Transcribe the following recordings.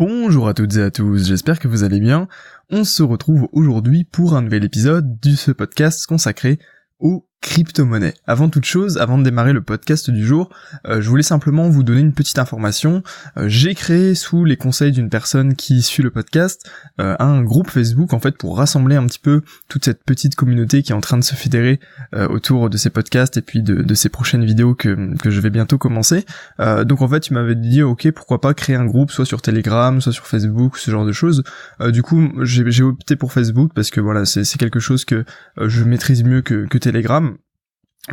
Bonjour à toutes et à tous, j'espère que vous allez bien. On se retrouve aujourd'hui pour un nouvel épisode de ce podcast consacré aux crypto-monnaie. Avant toute chose, avant de démarrer le podcast du jour, euh, je voulais simplement vous donner une petite information. Euh, j'ai créé sous les conseils d'une personne qui suit le podcast euh, un groupe Facebook en fait pour rassembler un petit peu toute cette petite communauté qui est en train de se fédérer autour de ces podcasts et puis de, ces prochaines vidéos que, que je vais bientôt commencer. donc en fait, il m'avait dit ok pourquoi pas créer un groupe soit sur Telegram, soit sur Facebook, ce genre de choses. du coup, j'ai opté pour Facebook parce que voilà c'est quelque chose que je maîtrise mieux que, que Telegram.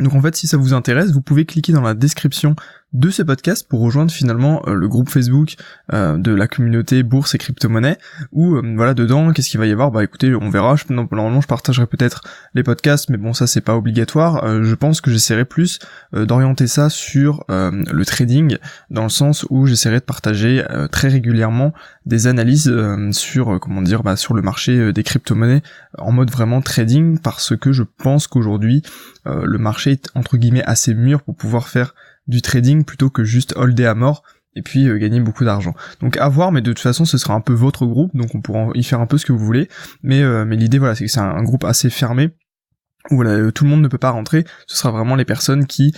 Donc en fait, si ça vous intéresse, vous pouvez cliquer dans la description de ce podcast pour rejoindre finalement euh, le groupe Facebook euh, de la communauté bourse et crypto-monnaie où euh, voilà dedans qu'est-ce qu'il va y avoir? Bah écoutez on verra. Je, normalement je partagerai peut-être les podcasts mais bon ça c'est pas obligatoire. Je pense que j'essaierai plus d'orienter ça sur le trading dans le sens où j'essaierai de partager très régulièrement des analyses sur comment dire bah, sur le marché des crypto-monnaies en mode vraiment trading parce que je pense qu'aujourd'hui le marché est entre guillemets assez mûr pour pouvoir faire du trading plutôt que juste holder à mort et puis euh, gagner beaucoup d'argent. Donc à voir, mais de toute façon ce sera un peu votre groupe, donc on pourra y faire un peu ce que vous voulez. Mais, euh, mais l'idée voilà, c'est que c'est un, groupe assez fermé où voilà, euh, tout le monde ne peut pas rentrer, ce sera vraiment les personnes qui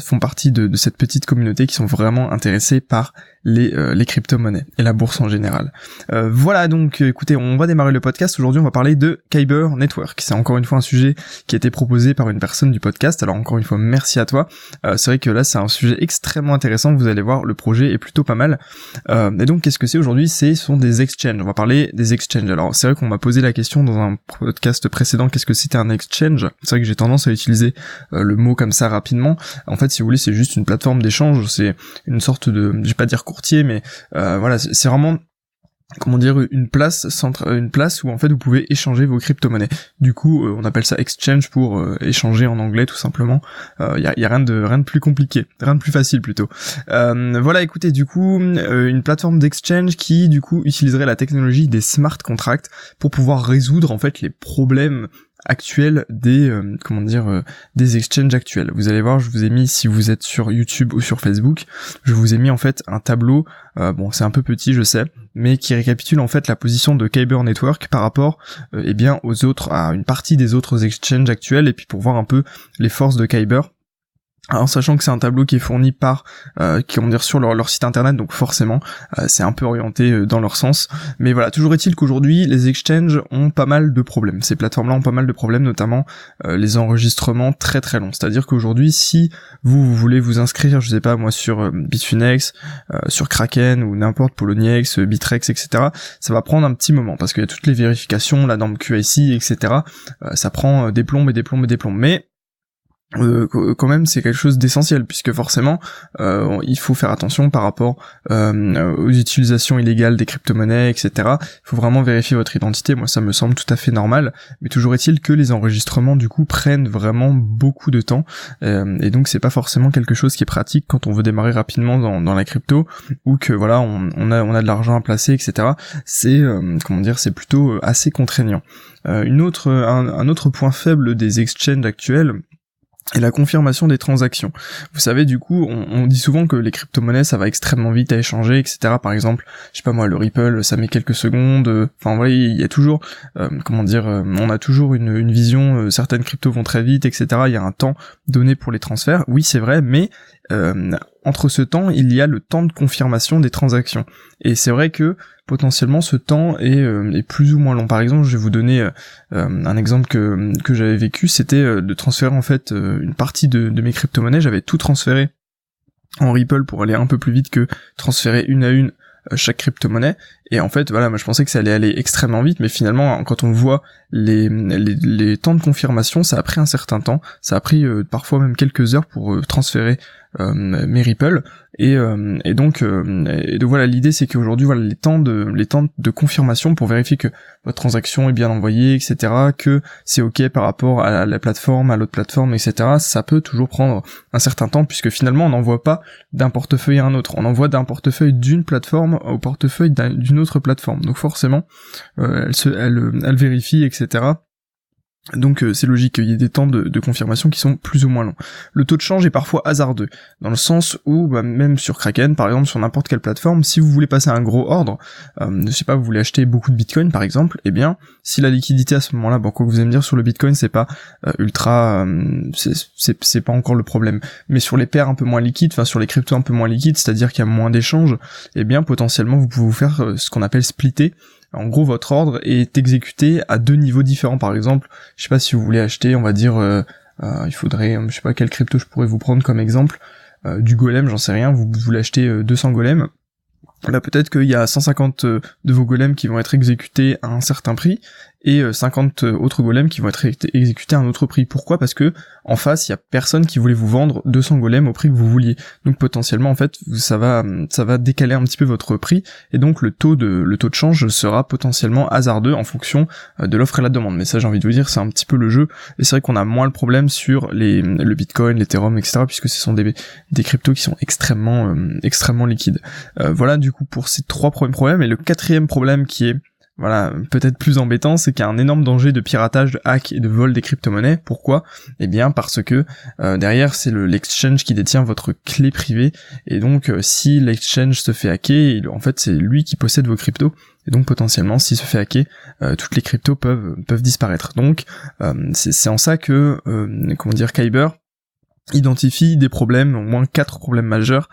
font partie de, cette petite communauté qui sont vraiment intéressées par les, euh, crypto-monnaies et la bourse en général. Euh, voilà donc écoutez, on va démarrer le podcast. Aujourd'hui on va parler de Kyber Network. C'est encore une fois un sujet qui a été proposé par une personne du podcast. Alors encore une fois merci à toi. Euh, c'est vrai que là c'est un sujet extrêmement intéressant. Vous allez voir, le projet est plutôt pas mal. et donc qu'est-ce que c'est aujourd'hui? C'est sont des exchanges. On va parler des exchanges. Alors c'est vrai qu'on m'a posé la question dans un podcast précédent qu'est-ce que c'était un exchange? C'est vrai que j'ai tendance à utiliser le mot comme ça rapidement. En fait si vous voulez c'est juste une plateforme d'échange. C'est une sorte de, je vais pas dire mais euh, voilà, c'est vraiment comment dire une place centre une place où en fait vous pouvez échanger vos crypto-monnaies. Du coup, euh, on appelle ça exchange pour euh, échanger en anglais tout simplement. Il y, a, rien de rien de plus compliqué, rien de plus facile plutôt. voilà, écoutez, du coup, une plateforme d'exchange qui du coup utiliserait la technologie des smart contracts pour pouvoir résoudre en fait les problèmes actuel des euh, comment dire euh, des exchanges actuels. Vous allez voir, je vous ai mis si vous êtes sur YouTube ou sur Facebook, je vous ai mis en fait un tableau euh, bon, c'est un peu petit, je sais, mais qui récapitule en fait la position de Kyber Network par rapport eh bien aux autres à une partie des autres exchanges actuels et puis pour voir un peu les forces de Kyber en sachant que c'est un tableau qui est fourni par, euh, comment dire, sur leur, site internet, donc forcément, euh, c'est un peu orienté euh, dans leur sens. Mais voilà, toujours est-il qu'aujourd'hui, les exchanges ont pas mal de problèmes. Ces plateformes-là ont pas mal de problèmes, notamment les enregistrements très très longs. C'est-à-dire qu'aujourd'hui, si vous, voulez vous inscrire, je sais pas moi, sur Bitfinex, sur Kraken ou n'importe Poloniex, Bitrex, etc., ça va prendre un petit moment parce qu'il y a toutes les vérifications, la norme QIC, etc. ça prend des plombes et des plombes et des plombes. Mais euh, quand même c'est quelque chose d'essentiel puisque forcément euh, il faut faire attention par rapport euh, aux utilisations illégales des crypto-monnaies etc il faut vraiment vérifier votre identité. Moi ça me semble tout à fait normal. Mais toujours est-il que les enregistrements du coup prennent vraiment beaucoup de temps. Et donc c'est pas forcément quelque chose qui est pratique quand on veut démarrer rapidement dans, dans la crypto ou que voilà on, on, a on a de l'argent à placer etc c'est comment dire c'est plutôt assez contraignant. Une autre un autre point faible des exchanges actuels et la confirmation des transactions. Vous savez, du coup, on, dit souvent que les crypto-monnaies, ça va extrêmement vite à échanger, etc. Par exemple, je sais pas moi, le Ripple, ça met quelques secondes. Enfin, vous voyez, il y a toujours, euh, comment dire, euh, on a toujours une, une vision, euh, certaines cryptos vont très vite, etc. Il y a un temps donné pour les transferts. Oui, c'est vrai, mais entre ce temps, il y a le temps de confirmation des transactions. Et c'est vrai que potentiellement ce temps est, euh, plus ou moins long. Par exemple, je vais vous donner euh, euh, un exemple que, que j'avais vécu, c'était de transférer en fait une partie de, de mes crypto-monnaies, j'avais tout transféré en Ripple pour aller un peu plus vite que transférer une à une chaque crypto-monnaie. Et en fait voilà moi je pensais que ça allait aller extrêmement vite mais finalement quand on voit les, les, temps de confirmation ça a pris un certain temps. Ça a pris parfois même quelques heures pour transférer euh, mes Ripple et, euh, et donc euh, et voilà l'idée c'est qu'aujourd'hui voilà les temps de les temps de confirmation pour vérifier que votre transaction est bien envoyée etc que c'est ok par rapport à la plateforme à l'autre plateforme etc ça peut toujours prendre un certain temps puisque finalement on n'envoie pas d'un portefeuille à un autre. On envoie d'un portefeuille d'une plateforme au portefeuille d'une autre plateforme. Donc forcément elle se elle, elle vérifie etc Donc euh, c'est logique qu'il y ait des temps de, confirmation qui sont plus ou moins longs. Le taux de change est parfois hasardeux, dans le sens où bah, même sur Kraken, par exemple, sur n'importe quelle plateforme, si vous voulez passer un gros ordre, euh, je sais pas, vous voulez acheter beaucoup de Bitcoin par exemple, eh bien si la liquidité à ce moment-là, bon quoi que vous allez me dire sur le Bitcoin, c'est pas euh, ultra, euh, c'est pas encore le problème, mais sur les paires un peu moins liquides, enfin sur les cryptos un peu moins liquides, c'est-à-dire qu'il y a moins d'échanges, eh bien potentiellement vous pouvez vous faire ce qu'on appelle splitter en gros, votre ordre est exécuté à deux niveaux différents. Par exemple, je sais pas si vous voulez acheter, on va dire, euh, euh, il faudrait, je sais pas quel crypto je pourrais vous prendre comme exemple, euh, du golem, j'en sais rien. Vous voulez acheter 200 golems. Là, peut-être qu'il y a 150 de vos golems qui vont être exécutés à un certain prix, et 50 euh, autres golems qui vont être exécutés à un autre prix. Pourquoi? Parce que en face, il y a personne qui voulait vous vendre 200 golems au prix que vous vouliez. Donc potentiellement, en fait, ça va, ça va décaler un petit peu votre prix, et donc le taux de, le taux de change sera potentiellement hasardeux en fonction euh, de l'offre et la demande. Mais ça, j'ai envie de vous dire, c'est un petit peu le jeu, et c'est vrai qu'on a moins le problème sur les, le Bitcoin, l'Ethereum, etc., puisque ce sont des, des cryptos qui sont extrêmement, euh, extrêmement liquides. voilà, du coup, pour ces trois premiers problèmes, et le quatrième problème qui est voilà, peut-être plus embêtant, c'est qu'il y a un énorme danger de piratage, de hack et de vol des crypto-monnaies. Pourquoi? Eh bien parce que euh, derrière c'est le l'exchange qui détient votre clé privée et donc euh, si l'exchange se fait hacker, en fait c'est lui qui possède vos cryptos et donc potentiellement s'il se fait hacker, euh, toutes les cryptos peuvent disparaître. Donc c'est en ça que comment dire Kyber identifie des problèmes, au moins quatre problèmes majeurs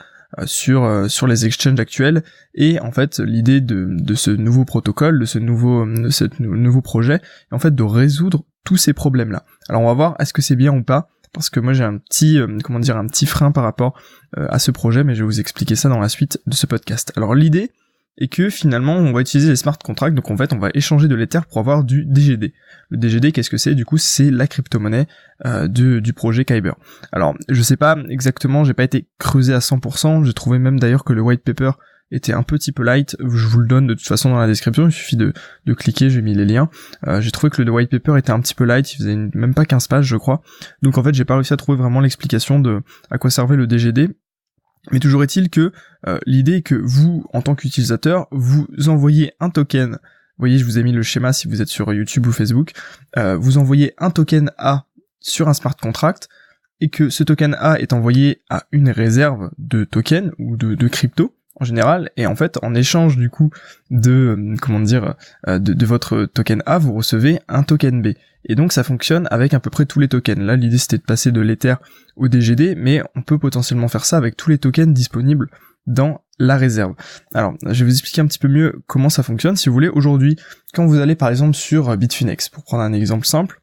sur euh, sur les exchanges actuels. Et en fait l'idée de, de ce nouveau protocole de ce nouveau de ce nouveau projet est en fait de résoudre tous ces problèmes là alors on va voir est-ce que c'est bien ou pas? Parce que moi j'ai un petit euh, comment dire un petit frein par rapport à ce projet mais je vais vous expliquer ça dans la suite de ce podcast. Alors l'idée et que finalement on va utiliser les smart contracts, donc en fait on va échanger de l'Ether pour avoir du DGD. Le DGD qu'est-ce que c'est? Du coup c'est la crypto-monnaie euh, du projet Kyber. Alors je sais pas exactement, j'ai pas été creusé à 100%, j'ai trouvé même d'ailleurs que le white paper était un petit peu light, je vous le donne de toute façon dans la description, il suffit de, cliquer, j'ai mis les liens. Euh, j'ai trouvé que le white paper était un petit peu light, il faisait même pas 15 pages je crois. Donc en fait j'ai pas réussi à trouver vraiment l'explication de à quoi servait le DGD, mais toujours est-il que euh, l'idée est que vous, en tant qu'utilisateur, vous envoyez un token. Vous voyez, je vous ai mis le schéma si vous êtes sur YouTube ou Facebook. Euh, vous envoyez un token A sur un smart contract et que ce token A est envoyé à une réserve de tokens ou de, de crypto en général et en fait en échange du coup de euh, comment dire de, de, votre token A vous recevez un token B et donc ça fonctionne avec à peu près tous les tokens. Là l'idée c'était de passer de l'Ether au DGD, mais on peut potentiellement faire ça avec tous les tokens disponibles dans la réserve. Alors, je vais vous expliquer un petit peu mieux comment ça fonctionne. Si vous voulez, aujourd'hui, quand vous allez par exemple sur Bitfinex, pour prendre un exemple simple,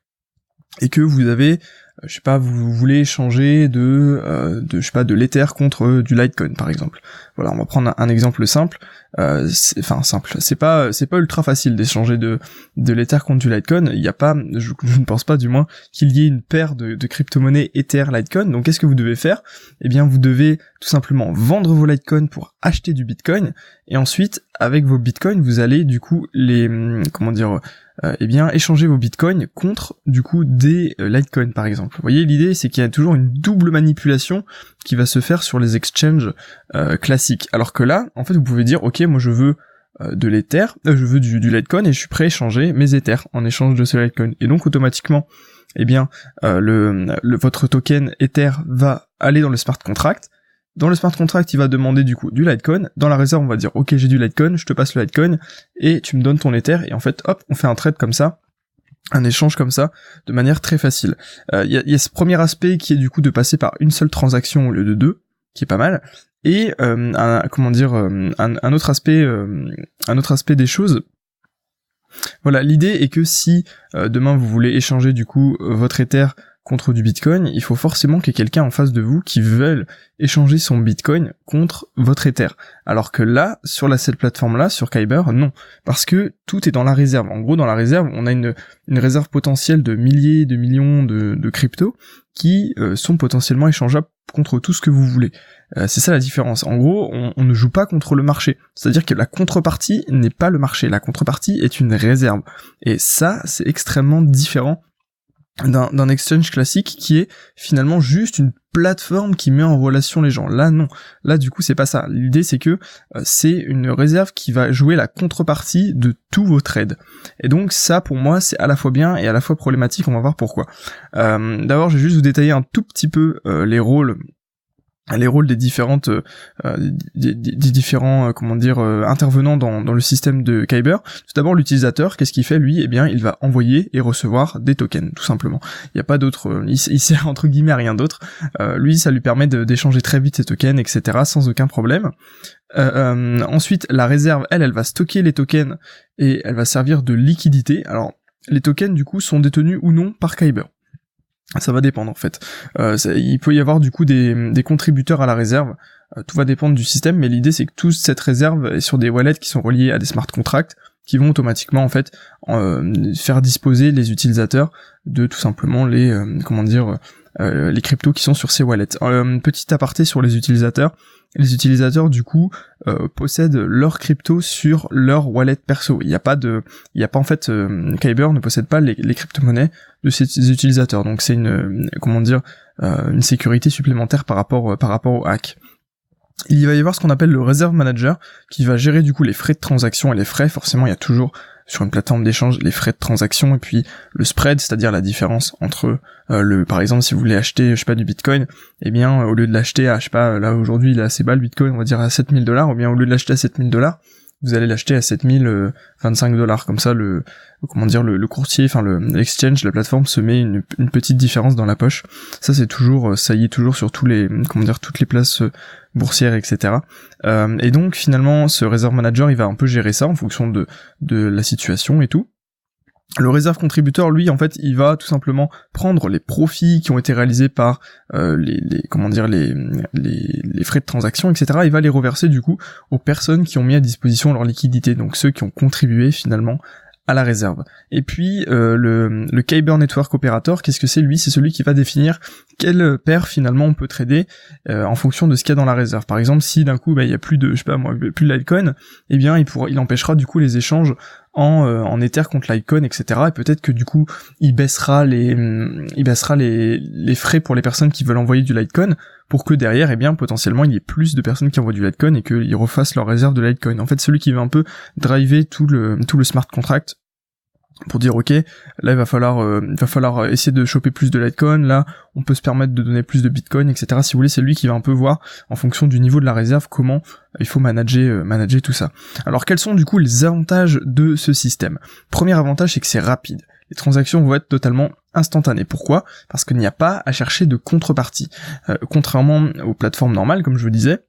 et que vous avez je sais pas, vous voulez changer de, euh, de je sais pas, de l'Ether contre du Litecoin par exemple. Voilà, on va prendre un, exemple simple. Euh, enfin simple, c'est pas c'est pas ultra facile d'échanger de de l'Ether contre du Litecoin. Il n'y a pas, je, ne pense pas du moins qu'il y ait une paire de, de crypto-monnaies Ether Litecoin. Donc qu'est-ce que vous devez faire? Eh bien, vous devez tout simplement vendre vos Litecoin pour acheter du Bitcoin et ensuite avec vos Bitcoins, vous allez du coup les comment dire euh, eh bien échanger vos bitcoins contre du coup des euh, litecoins par exemple. Vous voyez l'idée c'est qu'il y a toujours une double manipulation qui va se faire sur les exchanges euh, classiques. Alors que là, en fait, vous pouvez dire ok moi je veux de l'Ether, je veux du, du Litecoin et je suis prêt à échanger mes Ethers en échange de ce Litecoin. Et donc automatiquement, eh bien, votre token Ether va aller dans le smart contract dans le smart contract, il va demander du coup du Litecoin. Dans la réserve, on va dire ok j'ai du Litecoin, je te passe le Litecoin et tu me donnes ton Ether et en fait hop on fait un trade comme ça un échange comme ça de manière très facile. Euh, il y, a, ce premier aspect qui est du coup de passer par une seule transaction au lieu de deux, qui est pas mal. Et euh, un, comment dire euh, un, autre aspect un autre aspect des choses. Voilà, l'idée est que si demain vous voulez échanger du coup votre Ether contre du Bitcoin, il faut forcément qu'il y ait quelqu'un en face de vous qui veuille échanger son Bitcoin contre votre Ether. Alors que là, sur la, cette plateforme-là, sur Kyber, non. Parce que tout est dans la réserve. En gros, dans la réserve, on a une, réserve potentielle de milliers, de millions de, de cryptos qui euh, sont potentiellement échangeables contre tout ce que vous voulez. Euh, c'est ça la différence. En gros, on, ne joue pas contre le marché. C'est-à-dire que la contrepartie n'est pas le marché. La contrepartie est une réserve. Et ça, c'est extrêmement différent d'un exchange classique qui est finalement juste une plateforme qui met en relation les gens. Là non, là du coup c'est pas ça. L'idée c'est que euh, c'est une réserve qui va jouer la contrepartie de tous vos trades. Et donc ça pour moi c'est à la fois bien et à la fois problématique, on va voir pourquoi. Euh, D'abord je vais juste vous détailler un tout petit peu euh, les rôles les rôles des différentes euh, euh, des, différents euh, comment dire intervenants dans, dans le système de Kyber. Tout d'abord l'utilisateur, qu'est-ce qu'il fait lui? Eh bien, il va envoyer et recevoir des tokens, tout simplement. Il n'y a pas d'autre, il, sert entre guillemets à rien d'autre. lui, ça lui permet d'échanger très vite ses tokens, etc. sans aucun problème. ensuite, la réserve, elle, elle va stocker les tokens et elle va servir de liquidité. Alors, les tokens du coup sont détenus ou non par Kyber. Ça va dépendre en fait. Euh, il peut y avoir du coup des, des contributeurs à la réserve. Euh, tout va dépendre du système, mais l'idée c'est que toute cette réserve est sur des wallets qui sont reliés à des smart contracts qui vont automatiquement en fait euh, faire disposer les utilisateurs de tout simplement les comment dire les cryptos qui sont sur ces wallets. petit aparté sur les utilisateurs, les utilisateurs du coup euh, possèdent leur crypto sur leur wallet perso. Il n'y a pas de, il y a pas en fait, euh, Kyber ne possède pas les, crypto-monnaies de ces utilisateurs. Donc c'est une, comment dire, euh, une sécurité supplémentaire par rapport par rapport au hack. Il va y avoir ce qu'on appelle le reserve manager qui va gérer du coup les frais de transaction et les frais. Forcément, il y a toujours sur une plateforme d'échange les frais de transaction et puis le spread, c'est-à-dire la différence entre euh, le, par exemple, si vous voulez acheter, je sais pas, du Bitcoin, eh bien, au lieu de l'acheter à, je sais pas, là aujourd'hui il est assez bas le Bitcoin, on va dire à 7000 dollars, ou bien au lieu de l'acheter à 7000 dollars, vous allez l'acheter à 7025 dollars. Comme ça, le, comment dire, le, courtier, enfin le l'exchange, la plateforme se met une, petite différence dans la poche. Ça, c'est toujours, euh, ça y est toujours sur tous les, comment dire, toutes les places euh, boursières, etc. Euh, et donc, finalement, ce reserve manager, il va un peu gérer ça en fonction de, de la situation et tout. Le réserve contributeur, lui, en fait, il va tout simplement prendre les profits qui ont été réalisés par euh, les, comment dire les, les, frais de transaction, etc. Il va les reverser du coup aux personnes qui ont mis à disposition leur liquidité, donc ceux qui ont contribué finalement à la réserve. Et puis euh, le, le Kyber Network Operator, qu'est-ce que c'est lui? C'est celui qui va définir quelle paire finalement on peut trader euh, en fonction de ce qu'il y a dans la réserve. Par exemple, si d'un coup bah, il y a plus de je sais pas moi plus de Litecoin, eh bien il pourra il empêchera du coup les échanges en, euh, en Ether contre Litecoin, etc. Et peut-être que du coup il baissera les il baissera les, les frais pour les personnes qui veulent envoyer du Litecoin pour que derrière, eh bien, potentiellement, il y ait plus de personnes qui envoient du Litecoin et qu'ils refassent leur réserve de Litecoin. En fait, celui qui va un peu driver tout le, tout le smart contract pour dire ok là il va falloir euh, il va falloir essayer de choper plus de Litecoin. Là on peut se permettre de donner plus de Bitcoin etc si vous voulez c'est lui qui va un peu voir en fonction du niveau de la réserve comment il faut manager euh, manager tout ça. Alors quels sont du coup les avantages de ce système? Premier avantage c'est que c'est rapide. Les transactions vont être totalement instantanées. Pourquoi? Parce qu'il n'y a pas à chercher de contrepartie. Euh, contrairement aux plateformes normales, comme je vous disais,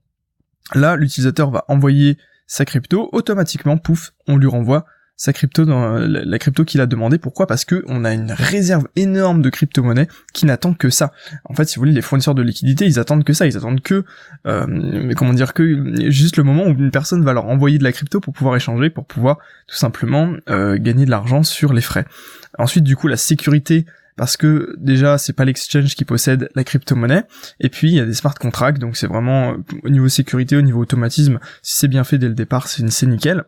là, l'utilisateur va envoyer sa crypto, automatiquement, pouf, on lui renvoie sa crypto dans la crypto qu'il a demandé. Pourquoi? Parce que on a une réserve énorme de crypto-monnaies qui n'attend que ça. En fait, si vous voulez, les fournisseurs de liquidités, ils attendent que ça. Ils attendent que, euh, mais comment dire, que juste le moment où une personne va leur envoyer de la crypto pour pouvoir échanger, pour pouvoir tout simplement euh, gagner de l'argent sur les frais. Ensuite, du coup, la sécurité parce que déjà c'est pas l'exchange qui possède la crypto-monnaie et puis il y a des smart contracts donc c'est vraiment au niveau sécurité au niveau automatisme si c'est bien fait dès le départ c'est nickel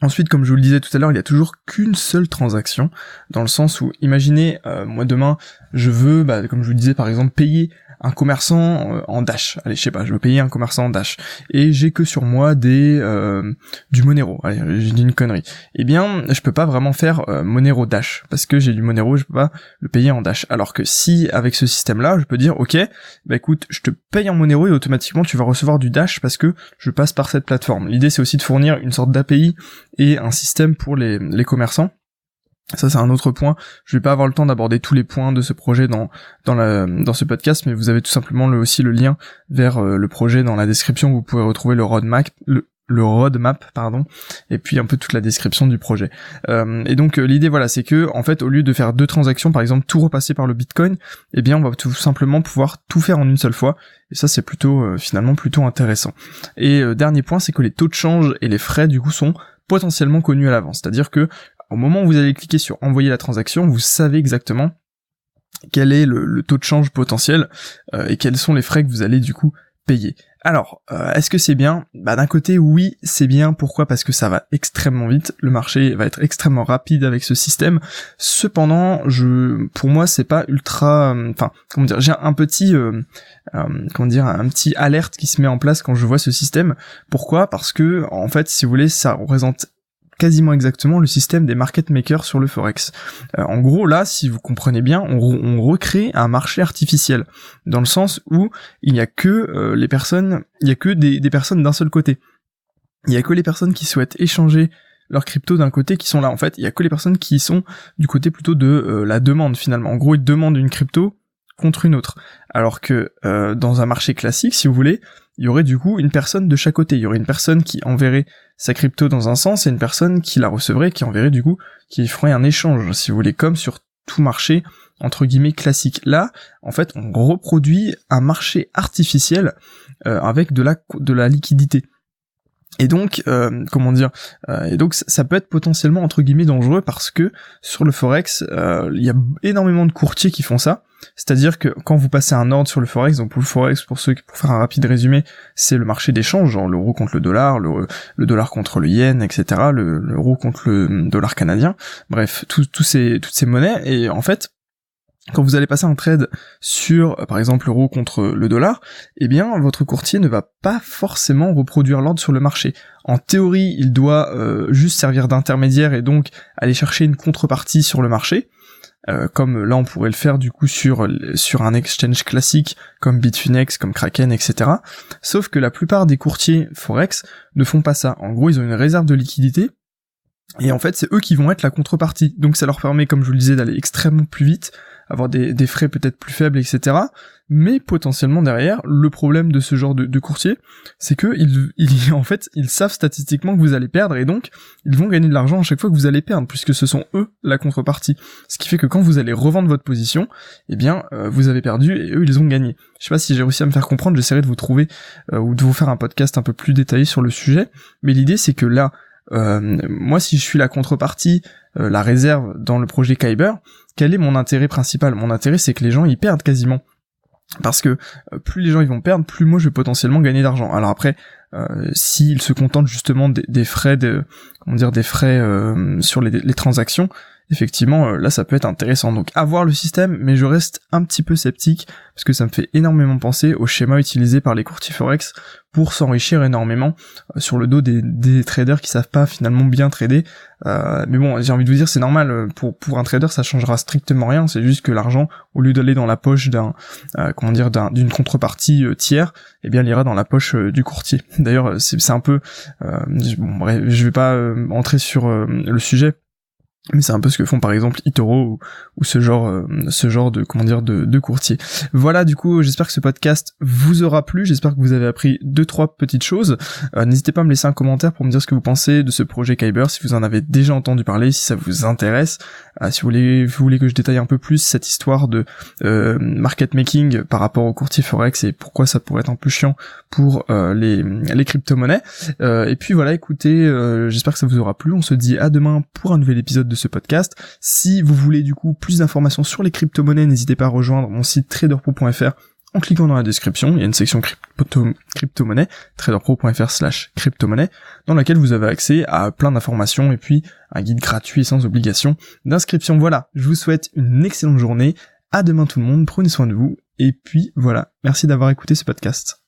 Ensuite, comme je vous le disais tout à l'heure, il y a toujours qu'une seule transaction, dans le sens où, imaginez, euh, moi demain, je veux, bah, comme je vous le disais par exemple, payer un commerçant euh, en Dash. Allez, je sais pas, je veux payer un commerçant en Dash. Et j'ai que sur moi des euh, du Monero. Allez, j'ai dit une connerie. Eh bien, je peux pas vraiment faire euh, Monero Dash parce que j'ai du Monero, je peux pas le payer en Dash. Alors que si avec ce système-là, je peux dire OK, bah écoute, je te paye en Monero et automatiquement tu vas recevoir du Dash parce que je passe par cette plateforme. L'idée c'est aussi de fournir une sorte d'API et un système pour les, les commerçants ça c'est un autre point. Je vais pas avoir le temps d'aborder tous les points de ce projet dans dans la dans ce podcast, mais vous avez tout simplement le, aussi le lien vers euh, le projet dans la description. Vous pouvez retrouver le roadmap, le, le roadmap pardon, et puis un peu toute la description du projet. Euh, et donc euh, l'idée voilà, c'est que en fait au lieu de faire deux transactions, par exemple tout repasser par le Bitcoin, eh bien on va tout simplement pouvoir tout faire en une seule fois. Et ça c'est plutôt finalement plutôt intéressant. Et dernier point, c'est que les taux de change et les frais du coup sont potentiellement connus à l'avance. C'est-à-dire que au moment où vous allez cliquer sur envoyer la transaction, vous savez exactement quel est le, taux de change potentiel euh, et quels sont les frais que vous allez du coup Alors, euh, est-ce que c'est bien? Bah d'un côté oui, c'est bien. Pourquoi? Parce que ça va extrêmement vite. Le marché va être extrêmement rapide avec ce système. Cependant, je, pour moi, c'est pas ultra. Euh, enfin, comment dire J'ai un petit, euh, comment dire, un petit alerte qui se met en place quand je vois ce système. Pourquoi? Parce que en fait, si vous voulez, ça représente quasiment exactement le système des market makers sur le forex. Euh, en gros, là, si vous comprenez bien, on, recrée un marché artificiel dans le sens où il n'y a que euh, les personnes, il y a que des, personnes d'un seul côté. Il y a que les personnes qui souhaitent échanger leur crypto d'un côté qui sont là en fait. Il y a que les personnes qui sont du côté plutôt de euh, la demande finalement. En gros, ils demandent une crypto contre une autre. Alors que dans un marché classique, si vous voulez, il y aurait du coup une personne de chaque côté. Il y aurait une personne qui enverrait sa crypto dans un sens et une personne qui la recevrait, qui enverrait du coup, qui ferait un échange, si vous voulez, comme sur tout marché entre guillemets classique. Là, en fait, on reproduit un marché artificiel euh, avec de la de la liquidité. Et donc, euh, comment dire, euh, et donc ça peut être potentiellement entre guillemets dangereux parce que sur le forex, euh, il y a énormément de courtiers qui font ça. C'est-à-dire que quand vous passez un ordre sur le forex, donc pour le forex, pour ceux pour faire un rapide résumé, c'est le marché d'échange, genre l'euro contre le dollar, le, dollar contre le yen, etc., l'euro contre le dollar canadien, bref, ces toutes ces monnaies. Et en fait, quand vous allez passer un trade sur, par exemple, l'euro contre le dollar, eh bien, votre courtier ne va pas forcément reproduire l'ordre sur le marché. En théorie, il doit euh, juste servir d'intermédiaire et donc aller chercher une contrepartie sur le marché, euh, comme là on pourrait le faire du coup sur sur un exchange classique comme Bitfinex, comme Kraken, etc. Sauf que la plupart des courtiers forex ne font pas ça. En gros, ils ont une réserve de liquidité et en fait, c'est eux qui vont être la contrepartie. Donc ça leur permet, comme je vous le disais, d'aller extrêmement plus vite, avoir des, des frais peut-être plus faibles, etc. Mais potentiellement derrière, le problème de ce genre de, de courtier, c'est que ils, ils, en fait, ils savent statistiquement que vous allez perdre et donc ils vont gagner de l'argent à chaque fois que vous allez perdre, puisque ce sont eux la contrepartie. Ce qui fait que quand vous allez revendre votre position, eh bien, euh, vous avez perdu et eux ils ont gagné. Je sais pas si j'ai réussi à me faire comprendre, j'essaierai de vous trouver euh, ou de vous faire un podcast un peu plus détaillé sur le sujet. Mais l'idée c'est que là, moi si je suis la contrepartie, la réserve dans le projet Kyber, quel est mon intérêt principal? Mon intérêt, c'est que les gens y perdent quasiment. Parce que euh, plus les gens ils vont perdre, plus moi je vais potentiellement gagner d'argent. Alors après, euh, s'ils se contentent justement des, frais de, comment dire, des frais euh, sur les, transactions, effectivement, là, ça peut être intéressant. Donc, avoir le système, mais je reste un petit peu sceptique, parce que ça me fait énormément penser au schéma utilisé par les courtiers Forex pour s'enrichir énormément euh, sur le dos des, traders qui savent pas finalement bien trader. Euh, mais bon, j'ai envie de vous dire, c'est normal, euh, pour, pour un trader, ça changera strictement rien, c'est juste que l'argent, au lieu d'aller dans la poche d'un, comment dire, d'une contrepartie tiers, eh bien, il ira dans la poche du courtier. D'ailleurs, c'est un peu, bon, bref, je vais pas entrer sur le sujet, mais c'est un peu ce que font par exemple Itoro ou, ce genre euh, ce genre de comment dire de, de courtier. Voilà du coup j'espère que ce podcast vous aura plu, j'espère que vous avez appris deux trois petites choses. Euh, n'hésitez pas à me laisser un commentaire pour me dire ce que vous pensez de ce projet Kyber, si vous en avez déjà entendu parler, si ça vous intéresse, euh, si vous voulez vous voulez que je détaille un peu plus cette histoire de market making par rapport au courtier forex et pourquoi ça pourrait être un peu chiant pour les les crypto-monnaies. et puis voilà, écoutez, j'espère que ça vous aura plu. On se dit à demain pour un nouvel épisode de ce podcast. Si vous voulez du coup plus d'informations sur les crypto-monnaies, n'hésitez pas à rejoindre mon site traderpro.fr en cliquant dans la description, il y a une section crypto-monnaie, traderpro.fr slash crypto-monnaie, dans laquelle vous avez accès à plein d'informations et puis un guide gratuit sans obligation d'inscription. Voilà, je vous souhaite une excellente journée, à demain tout le monde, prenez soin de vous, et puis voilà, merci d'avoir écouté ce podcast.